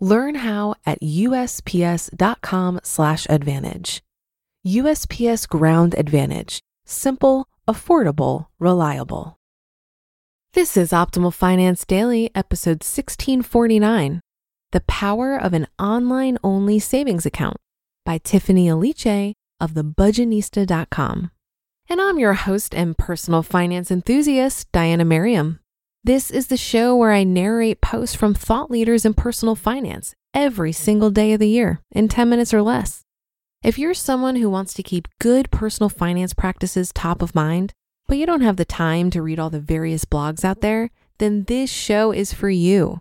Learn how at usps.com/advantage. USPS Ground Advantage: simple, affordable, reliable. This is Optimal Finance Daily, episode 1649. The Power of an Online Only Savings Account by Tiffany Aliche of thebudgetnista.com. And I'm your host and personal finance enthusiast, Diana Merriam. This is the show where I narrate posts from thought leaders in personal finance every single day of the year in 10 minutes or less. If you're someone who wants to keep good personal finance practices top of mind, but you don't have the time to read all the various blogs out there, then this show is for you.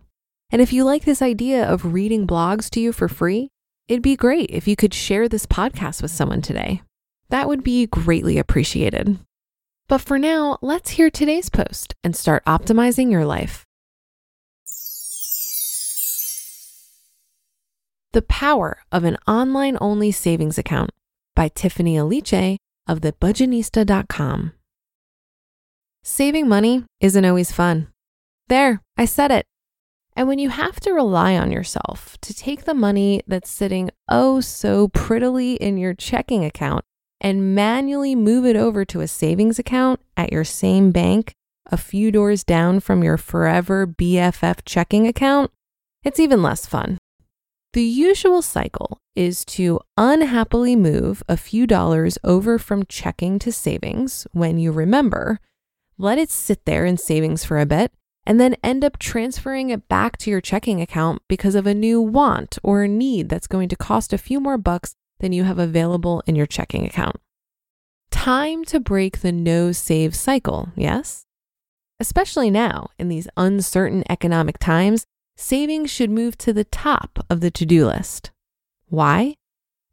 And if you like this idea of reading blogs to you for free, it'd be great if you could share this podcast with someone today. That would be greatly appreciated. But for now, let's hear today's post and start optimizing your life. The Power of an Online Only Savings Account by Tiffany Aliche of thebudgetnista.com. Saving money isn't always fun. There, I said it. And when you have to rely on yourself to take the money that's sitting oh so prettily in your checking account and manually move it over to a savings account at your same bank a few doors down from your forever BFF checking account, it's even less fun. The usual cycle is to unhappily move a few dollars over from checking to savings when you remember, let it sit there in savings for a bit, and then end up transferring it back to your checking account because of a new want or need that's going to cost a few more bucks than you have available in your checking account. Time to break the no save cycle, yes? Especially now, in these uncertain economic times, savings should move to the top of the to do list. Why?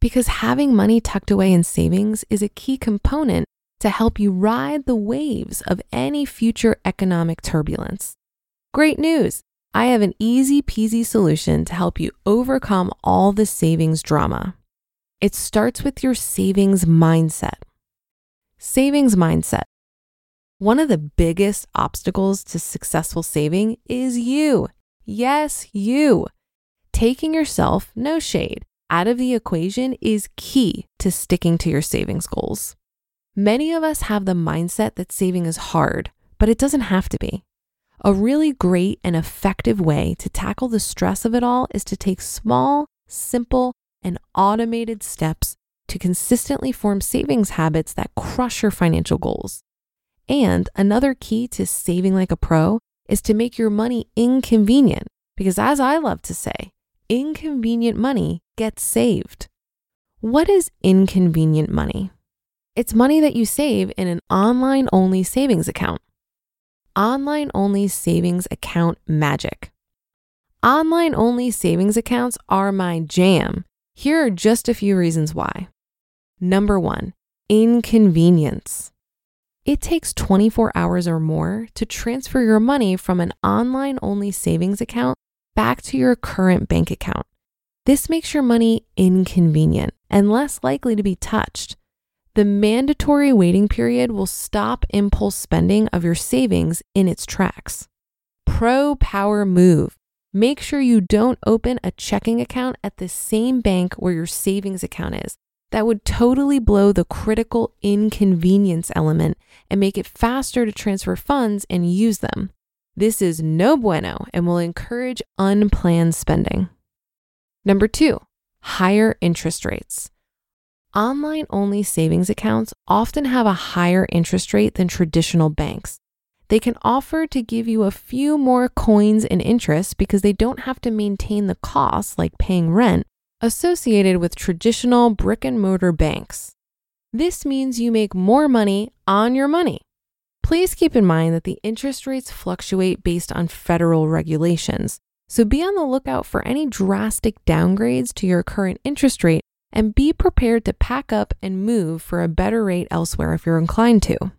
Because having money tucked away in savings is a key component to help you ride the waves of any future economic turbulence. Great news! I have an easy peasy solution to help you overcome all the savings drama. It starts with your savings mindset. Savings mindset. One of the biggest obstacles to successful saving is you. Yes, you. Taking yourself, no shade, out of the equation is key to sticking to your savings goals. Many of us have the mindset that saving is hard, but it doesn't have to be. A really great and effective way to tackle the stress of it all is to take small, simple, and automated steps to consistently form savings habits that crush your financial goals. And another key to saving like a pro is to make your money inconvenient, because as I love to say, inconvenient money gets saved. What is inconvenient money? It's money that you save in an online only savings account. Online only savings account magic. Online only savings accounts are my jam here are just a few reasons why. Number one, inconvenience. It takes 24 hours or more to transfer your money from an online only savings account back to your current bank account. This makes your money inconvenient and less likely to be touched. The mandatory waiting period will stop impulse spending of your savings in its tracks. Pro power move. Make sure you don't open a checking account at the same bank where your savings account is. That would totally blow the critical inconvenience element and make it faster to transfer funds and use them. This is no bueno and will encourage unplanned spending. Number two, higher interest rates. Online only savings accounts often have a higher interest rate than traditional banks they can offer to give you a few more coins in interest because they don't have to maintain the costs, like paying rent, associated with traditional brick and mortar banks. This means you make more money on your money. Please keep in mind that the interest rates fluctuate based on federal regulations, So be on the lookout for any drastic downgrades to your current interest rate and be prepared to pack up and move for a better rate elsewhere if you're inclined to.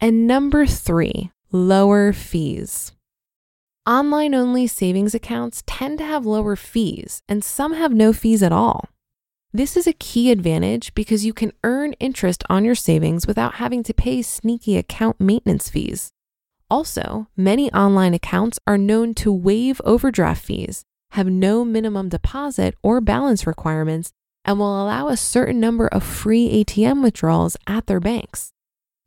And number three, lower fees. Online only savings accounts tend to have lower fees, and some have no fees at all. This is a key advantage because you can earn interest on your savings without having to pay sneaky account maintenance fees. Also, many online accounts are known to waive overdraft fees, have no minimum deposit or balance requirements, and will allow a certain number of free ATM withdrawals at their banks.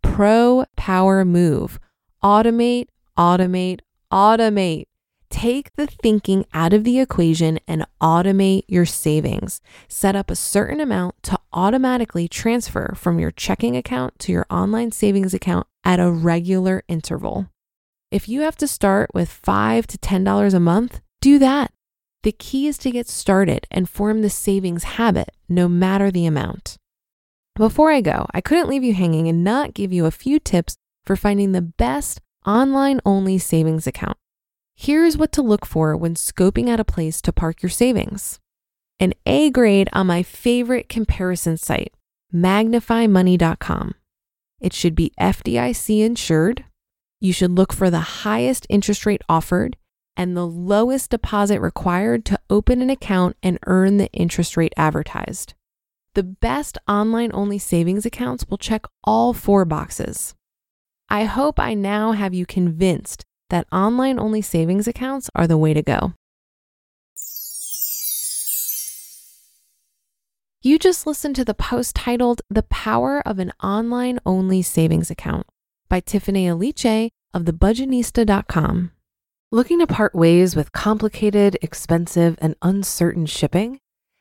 Pro power move automate, automate, automate. Take the thinking out of the equation and automate your savings. Set up a certain amount to automatically transfer from your checking account to your online savings account at a regular interval. If you have to start with 5 to $10 a month, do that. The key is to get started and form the savings habit, no matter the amount. Before I go, I couldn't leave you hanging and not give you a few tips for finding the best online only savings account. Here's what to look for when scoping out a place to park your savings an A grade on my favorite comparison site, magnifymoney.com. It should be FDIC insured. You should look for the highest interest rate offered and the lowest deposit required to open an account and earn the interest rate advertised. The best online only savings accounts will check all four boxes. I hope I now have you convinced that online only savings accounts are the way to go. You just listened to the post titled The Power of an Online Only Savings Account by Tiffany Aliche of thebudgetnista.com. Looking to part ways with complicated, expensive, and uncertain shipping?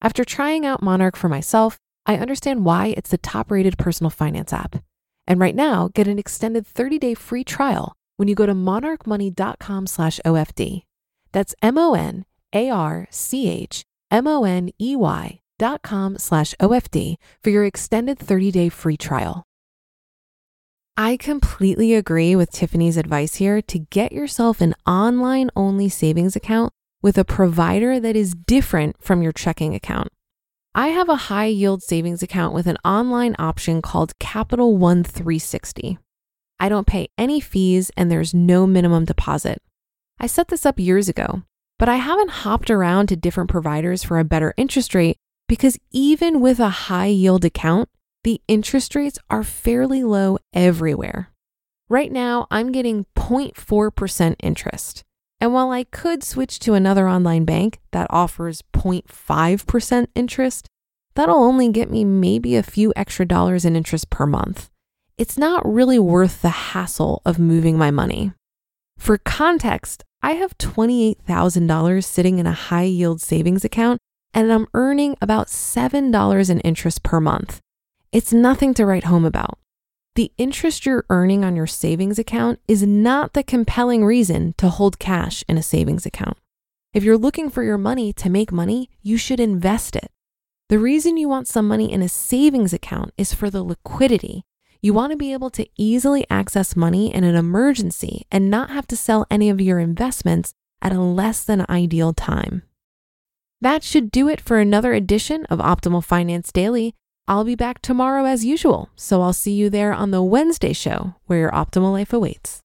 After trying out Monarch for myself, I understand why it's the top-rated personal finance app. And right now, get an extended 30-day free trial when you go to monarchmoney.com slash OFD. That's M-O-N-A-R-C-H-M-O-N-E-Y dot com slash OFD for your extended 30-day free trial. I completely agree with Tiffany's advice here to get yourself an online only savings account with a provider that is different from your checking account. I have a high yield savings account with an online option called Capital One 360. I don't pay any fees and there's no minimum deposit. I set this up years ago, but I haven't hopped around to different providers for a better interest rate because even with a high yield account, the interest rates are fairly low everywhere. Right now, I'm getting 0.4% interest. And while I could switch to another online bank that offers 0.5% interest, that'll only get me maybe a few extra dollars in interest per month. It's not really worth the hassle of moving my money. For context, I have $28,000 sitting in a high yield savings account and I'm earning about $7 in interest per month. It's nothing to write home about. The interest you're earning on your savings account is not the compelling reason to hold cash in a savings account. If you're looking for your money to make money, you should invest it. The reason you want some money in a savings account is for the liquidity. You want to be able to easily access money in an emergency and not have to sell any of your investments at a less than ideal time. That should do it for another edition of Optimal Finance Daily. I'll be back tomorrow as usual, so I'll see you there on the Wednesday show where your optimal life awaits.